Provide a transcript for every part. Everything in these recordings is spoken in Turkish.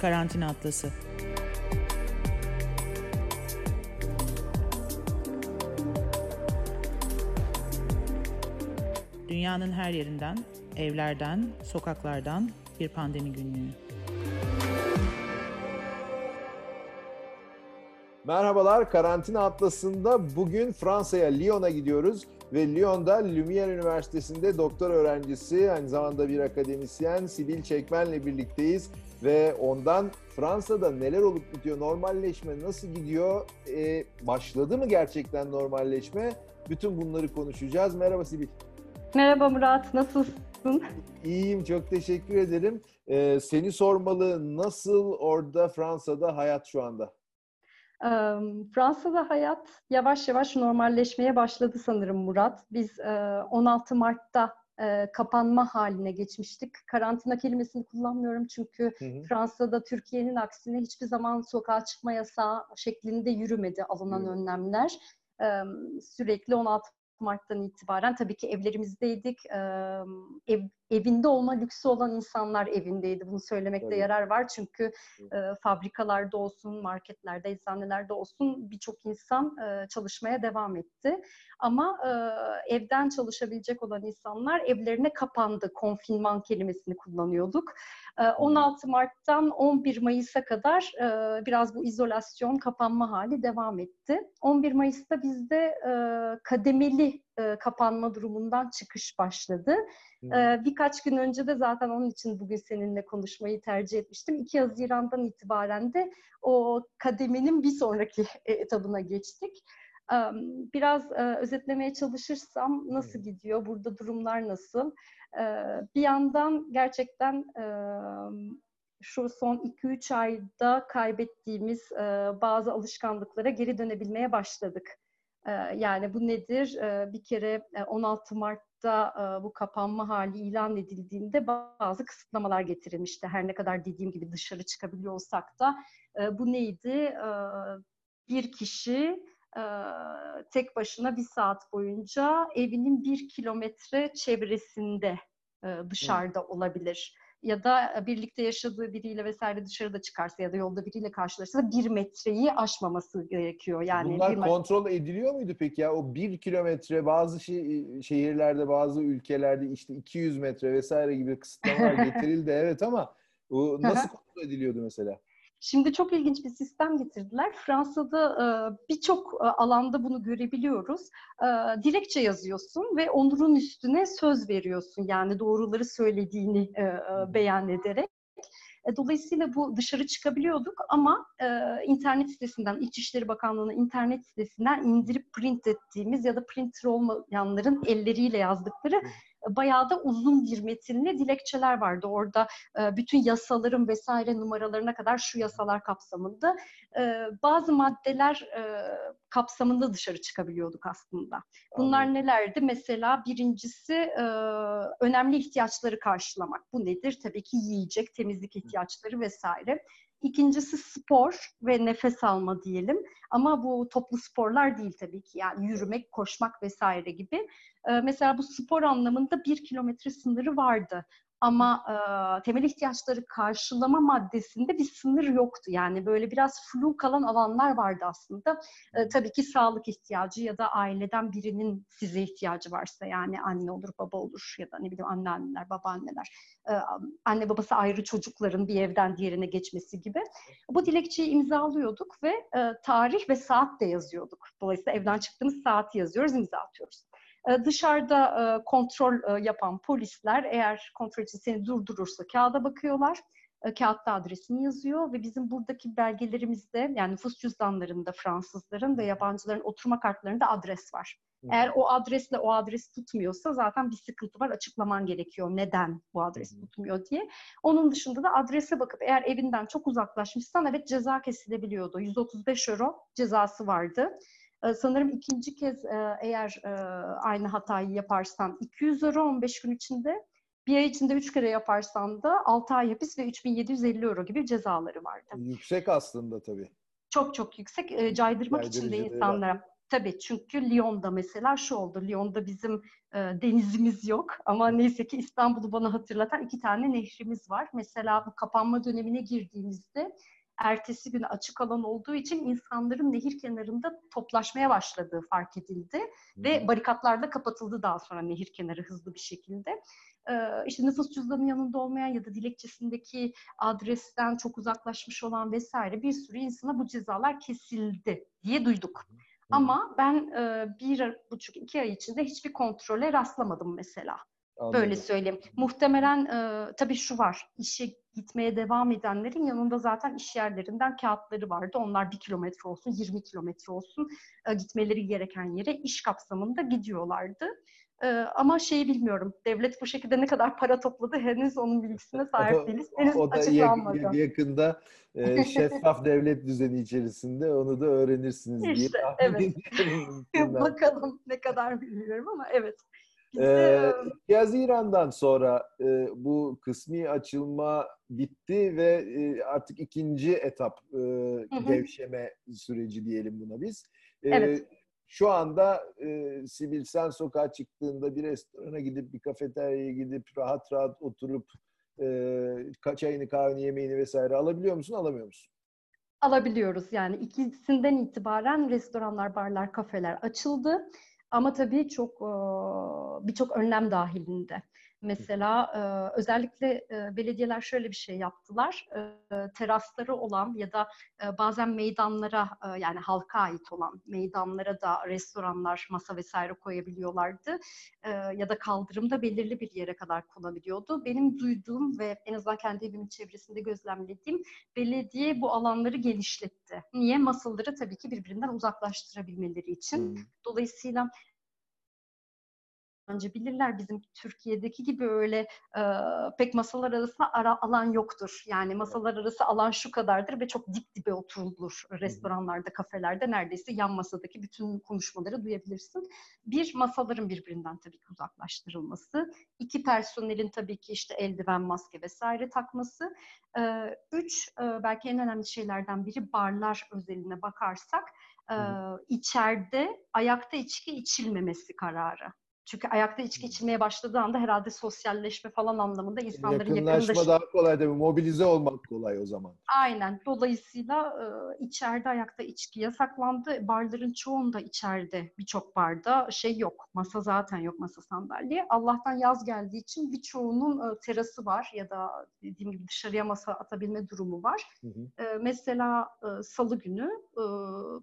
Karantina Atlası. Dünyanın her yerinden, evlerden, sokaklardan bir pandemi günlüğü. Merhabalar, Karantina Atlası'nda bugün Fransa'ya, Lyon'a gidiyoruz ve Lyon'da Lumière Üniversitesi'nde doktor öğrencisi, aynı zamanda bir akademisyen Sibil Çekmen'le birlikteyiz ve ondan Fransa'da neler olup bitiyor, normalleşme nasıl gidiyor, ee, başladı mı gerçekten normalleşme? Bütün bunları konuşacağız. Merhaba Sibil. Merhaba Murat, nasılsın? İyiyim, çok teşekkür ederim. Ee, seni sormalı, nasıl orada Fransa'da hayat şu anda? Fransa'da hayat yavaş yavaş normalleşmeye başladı sanırım Murat. Biz 16 Mart'ta kapanma haline geçmiştik. Karantina kelimesini kullanmıyorum çünkü hı hı. Fransa'da Türkiye'nin aksine hiçbir zaman sokağa çıkma yasağı şeklinde yürümedi alınan hı. önlemler. Sürekli 16 Mart'tan itibaren tabii ki evlerimizdeydik. Ev, evinde olma lüksü olan insanlar evindeydi. Bunu söylemekte tabii. yarar var. Çünkü e, fabrikalarda olsun, marketlerde, eczanelerde olsun birçok insan e, çalışmaya devam etti. Ama e, evden çalışabilecek olan insanlar evlerine kapandı. Konfinman kelimesini kullanıyorduk. 16 Mart'tan 11 Mayıs'a kadar biraz bu izolasyon, kapanma hali devam etti. 11 Mayıs'ta bizde kademeli kapanma durumundan çıkış başladı. Hmm. Birkaç gün önce de zaten onun için bugün seninle konuşmayı tercih etmiştim. 2 Haziran'dan itibaren de o kademenin bir sonraki etabına geçtik. Biraz özetlemeye çalışırsam nasıl gidiyor, burada durumlar nasıl? Bir yandan gerçekten şu son 2-3 ayda kaybettiğimiz bazı alışkanlıklara geri dönebilmeye başladık. Yani bu nedir? Bir kere 16 Mart'ta bu kapanma hali ilan edildiğinde bazı kısıtlamalar getirilmişti. Her ne kadar dediğim gibi dışarı çıkabiliyor olsak da bu neydi? Bir kişi tek başına bir saat boyunca evinin bir kilometre çevresinde dışarıda hmm. olabilir. Ya da birlikte yaşadığı biriyle vesaire dışarıda çıkarsa ya da yolda biriyle karşılaşırsa bir metreyi aşmaması gerekiyor. Yani Bunlar kontrol ediliyor muydu peki ya? O bir kilometre bazı şi- şehirlerde, bazı ülkelerde işte 200 metre vesaire gibi kısıtlamalar getirildi evet ama bu nasıl kontrol ediliyordu mesela? Şimdi çok ilginç bir sistem getirdiler. Fransa'da e, birçok e, alanda bunu görebiliyoruz. E, dilekçe yazıyorsun ve onurun üstüne söz veriyorsun. Yani doğruları söylediğini beyan ederek. Dolayısıyla bu dışarı çıkabiliyorduk ama e, internet sitesinden, İçişleri Bakanlığı'nın internet sitesinden indirip print ettiğimiz ya da printer olmayanların elleriyle yazdıkları bayağı da uzun bir metinli dilekçeler vardı. Orada e, bütün yasaların vesaire numaralarına kadar şu yasalar kapsamında e, bazı maddeler e, kapsamında dışarı çıkabiliyorduk aslında. Bunlar Anladım. nelerdi? Mesela birincisi önemli ihtiyaçları karşılamak. Bu nedir? Tabii ki yiyecek, temizlik ihtiyaçları vesaire. İkincisi spor ve nefes alma diyelim. Ama bu toplu sporlar değil tabii ki. Yani yürümek, koşmak vesaire gibi. Ee, mesela bu spor anlamında bir kilometre sınırı vardı. Ama e, temel ihtiyaçları karşılama maddesinde bir sınır yoktu. Yani böyle biraz flu kalan alanlar vardı aslında. E, tabii ki sağlık ihtiyacı ya da aileden birinin size ihtiyacı varsa yani anne olur, baba olur ya da ne bileyim anneanneler, babaanneler. E, anne babası ayrı çocukların bir evden diğerine geçmesi gibi. Bu dilekçeyi imzalıyorduk ve e, tarih ve saat de yazıyorduk. Dolayısıyla evden çıktığımız saati yazıyoruz, imza atıyoruz. E, dışarıda e, kontrol e, yapan polisler eğer kontrol için seni durdurursa kağıda bakıyorlar. Kağıtta adresini yazıyor ve bizim buradaki belgelerimizde yani nüfus cüzdanlarında Fransızların ve yabancıların oturma kartlarında adres var. Eğer o adresle o adres tutmuyorsa zaten bir sıkıntı var. Açıklaman gerekiyor neden bu adres tutmuyor diye. Onun dışında da adrese bakıp eğer evinden çok uzaklaşmışsan evet ceza kesilebiliyordu. 135 euro cezası vardı. Ee, sanırım ikinci kez e, eğer e, aynı hatayı yaparsan 200 euro 15 gün içinde. Bir ay içinde 3 kere yaparsan da 6 ay hapis ve 3750 euro gibi cezaları vardı. Yüksek aslında tabii. Çok çok yüksek. E, caydırmak için de insanlara. Tabii çünkü Lyon'da mesela şu oldu. Lyon'da bizim e, denizimiz yok ama neyse ki İstanbul'u bana hatırlatan iki tane nehrimiz var. Mesela bu kapanma dönemine girdiğimizde ertesi günü açık alan olduğu için insanların nehir kenarında toplaşmaya başladığı fark edildi. Hı. Ve barikatlar da kapatıldı daha sonra nehir kenarı hızlı bir şekilde. Ee, işte nüfus cüzdanının yanında olmayan ya da dilekçesindeki adresten çok uzaklaşmış olan vesaire bir sürü insana bu cezalar kesildi diye duyduk. Hı. Ama ben e, bir buçuk iki ay içinde hiçbir kontrole rastlamadım mesela. Anladım. Böyle söyleyeyim. Muhtemelen e, tabii şu var. İşe gitmeye devam edenlerin yanında zaten iş yerlerinden kağıtları vardı. Onlar bir kilometre olsun, 20 kilometre olsun e, gitmeleri gereken yere iş kapsamında gidiyorlardı. E, ama şeyi bilmiyorum. Devlet bu şekilde ne kadar para topladı henüz onun bilgisine sahip değiliz. Henüz o da açıklanmadı. Yakın, yakında e, şeffaf devlet düzeni içerisinde onu da öğrenirsiniz diye işte, evet. Bakalım ne kadar bilmiyorum ama evet. Ee, Haziran'dan sonra e, bu kısmi açılma bitti ve e, artık ikinci etap e, gevşeme süreci diyelim buna biz. E, evet. Şu anda e, Sibil sen sokağa çıktığında bir restorana gidip bir kafeteryaya gidip rahat rahat oturup e, çayını kahveni yemeğini vesaire alabiliyor musun alamıyor musun? Alabiliyoruz yani ikisinden itibaren restoranlar, barlar, kafeler açıldı. Ama tabii çok birçok önlem dahilinde. Mesela e, özellikle e, belediyeler şöyle bir şey yaptılar. E, terasları olan ya da e, bazen meydanlara e, yani halka ait olan meydanlara da restoranlar, masa vesaire koyabiliyorlardı. E, ya da kaldırımda belirli bir yere kadar konabiliyordu. Benim duyduğum ve en azından kendi evimin çevresinde gözlemlediğim belediye bu alanları genişletti. Niye? Masaları tabii ki birbirinden uzaklaştırabilmeleri için. Dolayısıyla önce bilirler bizim Türkiye'deki gibi öyle e, pek masalar arası ara, alan yoktur. Yani masalar arası alan şu kadardır ve çok dip dibe oturulur restoranlarda, kafelerde neredeyse yan masadaki bütün konuşmaları duyabilirsin. Bir masaların birbirinden tabii ki uzaklaştırılması, iki personelin tabii ki işte eldiven, maske vesaire takması, e, üç e, belki en önemli şeylerden biri barlar özeline bakarsak e, içeride ayakta içki içilmemesi kararı. Çünkü ayakta içki içmeye başladığı anda herhalde sosyalleşme falan anlamında insanların Yakınlaşma yakınlaşma daha kolay değil mi? Mobilize olmak kolay o zaman. Aynen. Dolayısıyla e, içeride ayakta içki yasaklandı. Barların çoğunda içeride birçok barda şey yok. Masa zaten yok masa sandalye. Allah'tan yaz geldiği için birçoğunun e, terası var ya da dediğim gibi dışarıya masa atabilme durumu var. Hı hı. E, mesela e, salı günü e,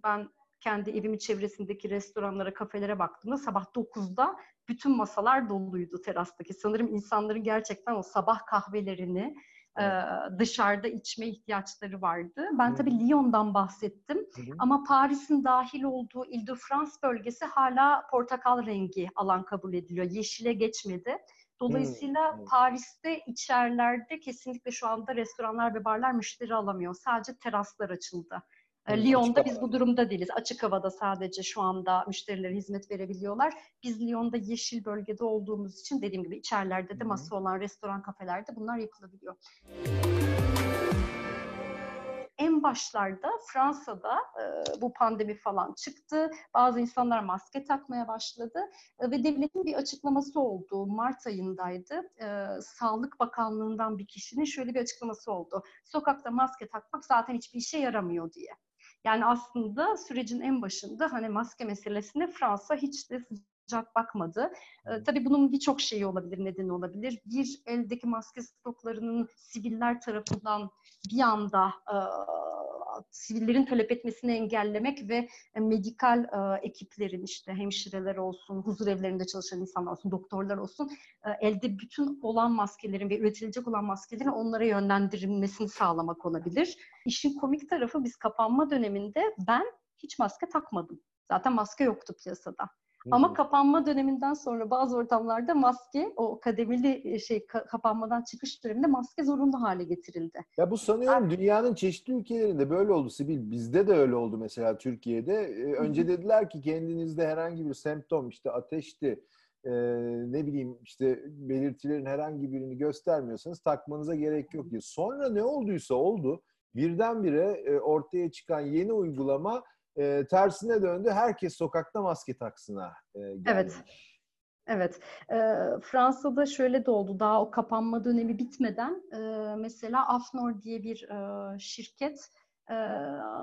ben kendi evimin çevresindeki restoranlara, kafelere baktığımda sabah 9'da bütün masalar doluydu terastaki. Sanırım insanların gerçekten o sabah kahvelerini evet. e, dışarıda içme ihtiyaçları vardı. Ben evet. tabii Lyon'dan bahsettim evet. ama Paris'in dahil olduğu Ile-de-France bölgesi hala portakal rengi alan kabul ediliyor. Yeşile geçmedi. Dolayısıyla evet. Paris'te içerlerde kesinlikle şu anda restoranlar ve barlar müşteri alamıyor. Sadece teraslar açıldı. Evet, Lyon'da biz bu durumda değiliz. Açık havada sadece şu anda müşterilere hizmet verebiliyorlar. Biz Lyon'da yeşil bölgede olduğumuz için dediğim gibi içerilerde de masa olan restoran, kafelerde bunlar yapılabiliyor. En başlarda Fransa'da e, bu pandemi falan çıktı. Bazı insanlar maske takmaya başladı e, ve devletin bir açıklaması oldu. Mart ayındaydı. E, Sağlık Bakanlığı'ndan bir kişinin şöyle bir açıklaması oldu. Sokakta maske takmak zaten hiçbir işe yaramıyor diye. Yani aslında sürecin en başında hani maske meselesine Fransa hiç de sıcak bakmadı. Ee, tabii bunun birçok şeyi olabilir, nedeni olabilir. Bir, eldeki maske stoklarının siviller tarafından bir anda e, sivillerin talep etmesini engellemek ve e, medikal e, ekiplerin işte hemşireler olsun, huzur evlerinde çalışan insanlar olsun, doktorlar olsun e, elde bütün olan maskelerin ve üretilecek olan maskelerin onlara yönlendirilmesini sağlamak olabilir. İşin komik tarafı biz kapanma döneminde ben hiç maske takmadım. Zaten maske yoktu piyasada. Ama kapanma döneminden sonra bazı ortamlarda maske, o kademeli e, şey kapanmadan çıkış döneminde maske zorunlu hale getirildi. Ya bu sanıyorum yani, dünyanın çeşitli ülkelerinde böyle oldu Sibil. Bizde de öyle oldu mesela Türkiye'de. Ee, önce dediler ki kendinizde herhangi bir semptom işte ateşti, e, ne bileyim işte belirtilerin herhangi birini göstermiyorsanız takmanıza gerek yok diye. Sonra ne olduysa oldu. Birdenbire e, ortaya çıkan yeni uygulama e, tersine döndü. Herkes sokakta maske taksına e, geldi. Evet. Evet, e, Fransa'da şöyle de oldu. Daha o kapanma dönemi bitmeden e, mesela Afnor diye bir e, şirket e,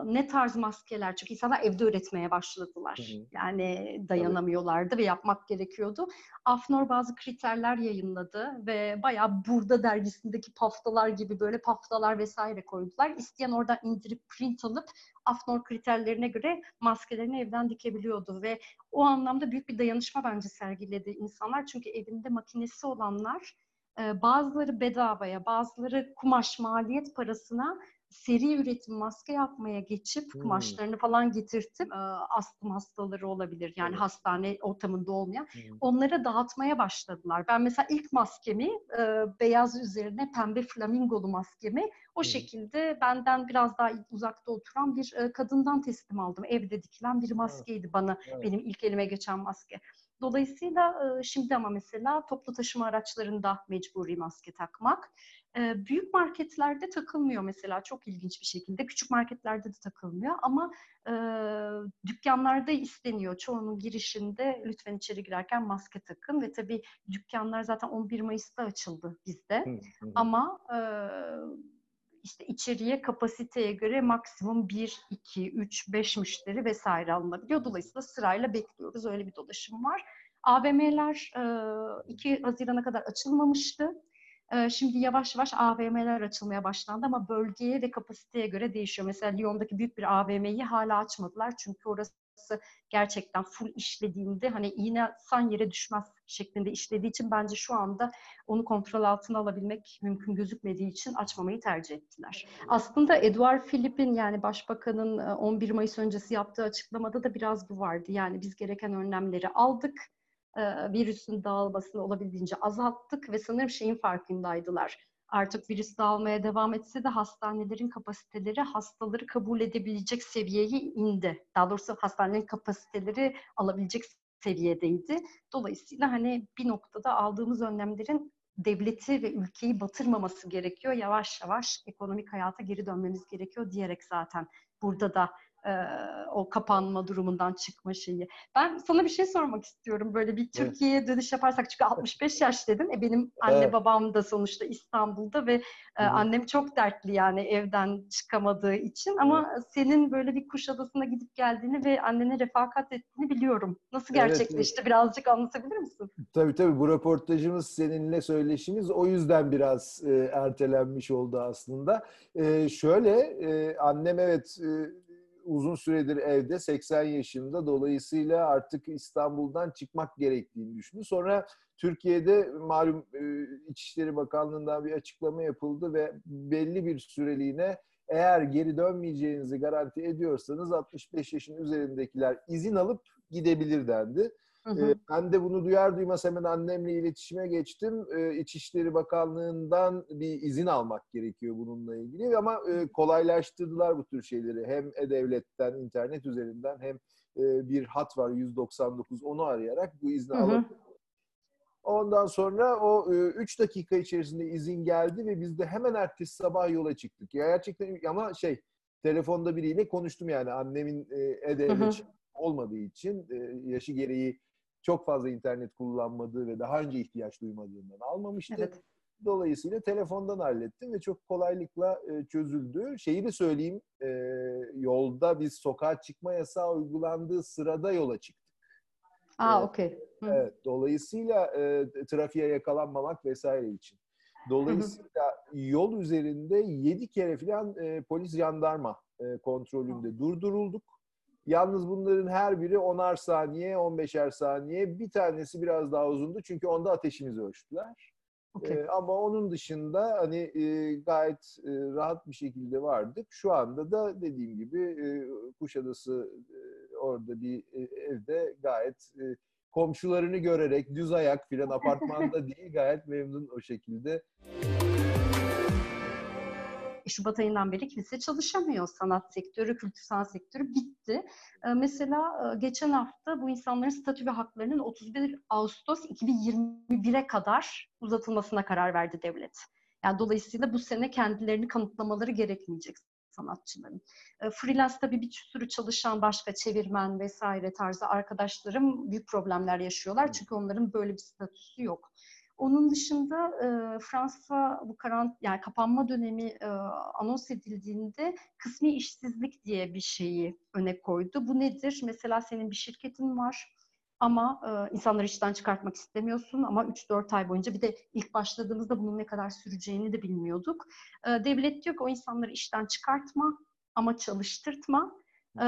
ne tarz maskeler çünkü insanlar evde üretmeye başladılar. Hı hı. Yani dayanamıyorlardı ve yapmak gerekiyordu. Afnor bazı kriterler yayınladı ve bayağı burada dergisindeki paftalar gibi böyle paftalar vesaire koydular. İsteyen oradan indirip print alıp Afnor kriterlerine göre maskelerini evden dikebiliyordu ve o anlamda büyük bir dayanışma bence sergiledi insanlar. Çünkü evinde makinesi olanlar bazıları bedavaya, bazıları kumaş maliyet parasına seri üretim maske yapmaya geçip hmm. kumaşlarını falan getirtip e, astım hastaları olabilir. Yani evet. hastane ortamında olmayan. Hmm. Onlara dağıtmaya başladılar. Ben mesela ilk maskemi e, beyaz üzerine pembe flamingolu maskemi o hmm. şekilde benden biraz daha uzakta oturan bir e, kadından teslim aldım. Evde dikilen bir maskeydi evet. bana evet. benim ilk elime geçen maske. Dolayısıyla şimdi ama mesela toplu taşıma araçlarında mecburi maske takmak. Büyük marketlerde takılmıyor mesela çok ilginç bir şekilde. Küçük marketlerde de takılmıyor ama e, dükkanlarda isteniyor. Çoğunun girişinde lütfen içeri girerken maske takın ve tabii dükkanlar zaten 11 Mayıs'ta açıldı bizde. ama e, işte içeriye kapasiteye göre maksimum 1, 2, 3, 5 müşteri vesaire alınabiliyor. Dolayısıyla sırayla bekliyoruz. Öyle bir dolaşım var. AVM'ler 2 Haziran'a kadar açılmamıştı. Şimdi yavaş yavaş AVM'ler açılmaya başlandı ama bölgeye ve kapasiteye göre değişiyor. Mesela Lyon'daki büyük bir AVM'yi hala açmadılar çünkü orası gerçekten full işlediğinde hani iğne san yere düşmez şeklinde işlediği için bence şu anda onu kontrol altına alabilmek mümkün gözükmediği için açmamayı tercih ettiler. Aslında Edouard Philippe'in yani başbakanın 11 Mayıs öncesi yaptığı açıklamada da biraz bu vardı. Yani biz gereken önlemleri aldık virüsün dağılmasını olabildiğince azalttık ve sanırım şeyin farkındaydılar. Artık virüs dağılmaya devam etse de hastanelerin kapasiteleri hastaları kabul edebilecek seviyeye indi. Daha doğrusu hastanelerin kapasiteleri alabilecek seviyedeydi. Dolayısıyla hani bir noktada aldığımız önlemlerin devleti ve ülkeyi batırmaması gerekiyor. Yavaş yavaş ekonomik hayata geri dönmemiz gerekiyor diyerek zaten burada da e, o kapanma durumundan çıkma şeyi. Ben sana bir şey sormak istiyorum. Böyle bir Türkiye'ye evet. dönüş yaparsak çünkü 65 yaş dedin. E benim anne evet. babam da sonuçta İstanbul'da ve e, annem çok dertli yani evden çıkamadığı için ama evet. senin böyle bir Kuşadası'na gidip geldiğini ve annene refakat ettiğini biliyorum. Nasıl gerçekleşti? Evet, Birazcık anlatabilir misin? Tabii tabii. Bu röportajımız seninle söyleşimiz o yüzden biraz e, ertelenmiş oldu aslında. E, şöyle e, annem evet e, uzun süredir evde 80 yaşında dolayısıyla artık İstanbul'dan çıkmak gerektiğini düşündü. Sonra Türkiye'de malum e, İçişleri Bakanlığı'ndan bir açıklama yapıldı ve belli bir süreliğine eğer geri dönmeyeceğinizi garanti ediyorsanız 65 yaşın üzerindekiler izin alıp gidebilir dendi. Hı hı. Ben de bunu duyar duymaz hemen annemle iletişime geçtim. İçişleri Bakanlığı'ndan bir izin almak gerekiyor bununla ilgili ama kolaylaştırdılar bu tür şeyleri. Hem E-Devlet'ten, internet üzerinden hem bir hat var 199 onu arayarak bu izni alıp Ondan sonra o 3 dakika içerisinde izin geldi ve biz de hemen ertesi sabah yola çıktık. Ya gerçekten ama şey telefonda biriyle konuştum yani annemin e-devlet olmadığı için yaşı gereği çok fazla internet kullanmadığı ve daha önce ihtiyaç duymadığından almamıştı. Evet. Dolayısıyla telefondan hallettim ve çok kolaylıkla e, çözüldü. Şeyi de söyleyeyim, e, yolda biz sokağa çıkma yasağı uygulandığı sırada yola çıktık. Aa, okey. Evet, dolayısıyla e, trafiğe yakalanmamak vesaire için. Dolayısıyla yol üzerinde yedi kere falan e, polis jandarma e, kontrolünde durdurulduk. Yalnız bunların her biri 10'ar saniye, 15'er saniye. Bir tanesi biraz daha uzundu çünkü onda ateşimizi ölçtüler. Okay. Ee, ama onun dışında hani e, gayet e, rahat bir şekilde vardık. Şu anda da dediğim gibi e, Kuşadası e, orada bir e, evde gayet e, komşularını görerek düz ayak filan apartmanda değil gayet memnun o şekilde. Şubat ayından beri kimse çalışamıyor. Sanat sektörü, kültür sanat sektörü bitti. Mesela geçen hafta bu insanların statü ve haklarının 31 Ağustos 2021'e kadar uzatılmasına karar verdi devlet. Yani dolayısıyla bu sene kendilerini kanıtlamaları gerekmeyecek. sanatçıların. E, freelance tabii bir sürü çalışan başka çevirmen vesaire tarzı arkadaşlarım büyük problemler yaşıyorlar. Çünkü onların böyle bir statüsü yok. Onun dışında e, Fransa bu karant yani kapanma dönemi e, anons edildiğinde kısmi işsizlik diye bir şeyi öne koydu. Bu nedir? Mesela senin bir şirketin var ama e, insanları işten çıkartmak istemiyorsun ama 3-4 ay boyunca bir de ilk başladığımızda bunun ne kadar süreceğini de bilmiyorduk. E, devlet diyor ki o insanları işten çıkartma ama çalıştırtma. E,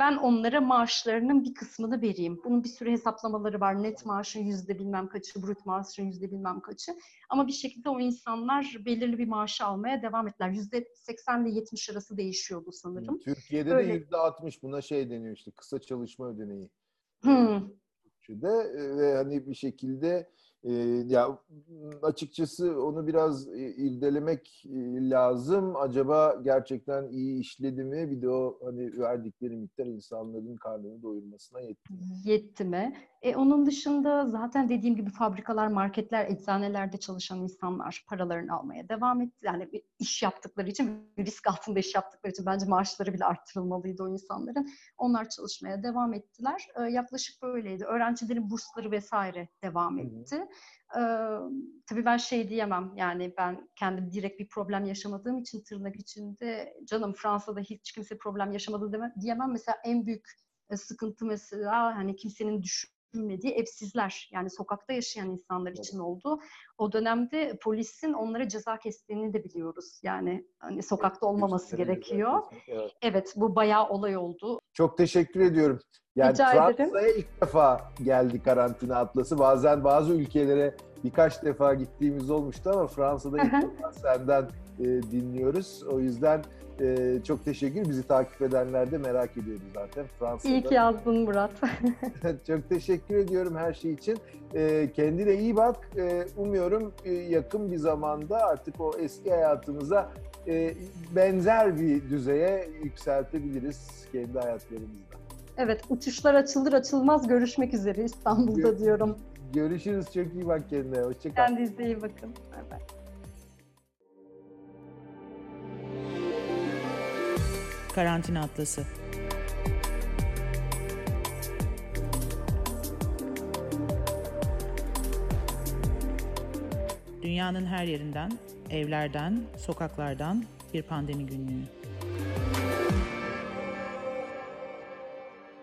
ben onlara maaşlarının bir kısmını vereyim. Bunun bir sürü hesaplamaları var. Net maaşın yüzde bilmem kaçı, brüt maaşın yüzde bilmem kaçı. Ama bir şekilde o insanlar belirli bir maaşı almaya devam ettiler. Yüzde 80 ile 70 arası değişiyordu sanırım. Türkiye'de Öyle. de yüzde 60 buna şey deniyor işte kısa çalışma ödeneği. Hmm. de ve hani bir şekilde e, ya açıkçası onu biraz e, irdelemek e, lazım. Acaba gerçekten iyi işledi mi? Bir de o hani verdikleri miktar insanların karnını doyurmasına yetti. mi? Yetti mi? E, onun dışında zaten dediğim gibi fabrikalar, marketler, eczanelerde çalışan insanlar paralarını almaya devam etti. Yani bir iş yaptıkları için, bir risk altında iş yaptıkları için bence maaşları bile arttırılmalıydı o insanların. Onlar çalışmaya devam ettiler. E, yaklaşık böyleydi. Öğrencilerin bursları vesaire devam Hı hı. E, tabii ben şey diyemem yani ben kendim direkt bir problem yaşamadığım için tırnak içinde canım Fransa'da hiç kimse problem yaşamadı deme, diyemem. Mesela en büyük e, sıkıntı mesela hani kimsenin düşünmediği evsizler yani sokakta yaşayan insanlar için oldu. O dönemde polisin onlara ceza kestiğini de biliyoruz. Yani hani sokakta olmaması gerekiyor. Evet. Evet bu bayağı olay oldu. Çok teşekkür ediyorum. Yani. Fransa'ya ilk defa geldi karantina atlası. Bazen bazı ülkelere birkaç defa gittiğimiz olmuştu ama Fransa'da ilk defa senden e, dinliyoruz. O yüzden e, çok teşekkür. Bizi takip edenler de merak ediyordu zaten. Fransa'da. İyi ki yazdın Murat. Çok teşekkür ediyorum her şey için. Ee, kendine iyi bak. Ee, umuyorum e, yakın bir zamanda artık o eski hayatımıza e, benzer bir düzeye yükseltebiliriz kendi hayatlarımızda. evet uçuşlar açılır açılmaz görüşmek üzere İstanbul'da diyorum. Görüşürüz. Çok iyi bak kendine. Hoşçakal. Kendinize iyi bakın. Bay bay. Karantina Atlası. Dünyanın her yerinden, evlerden, sokaklardan bir pandemi günlüğü.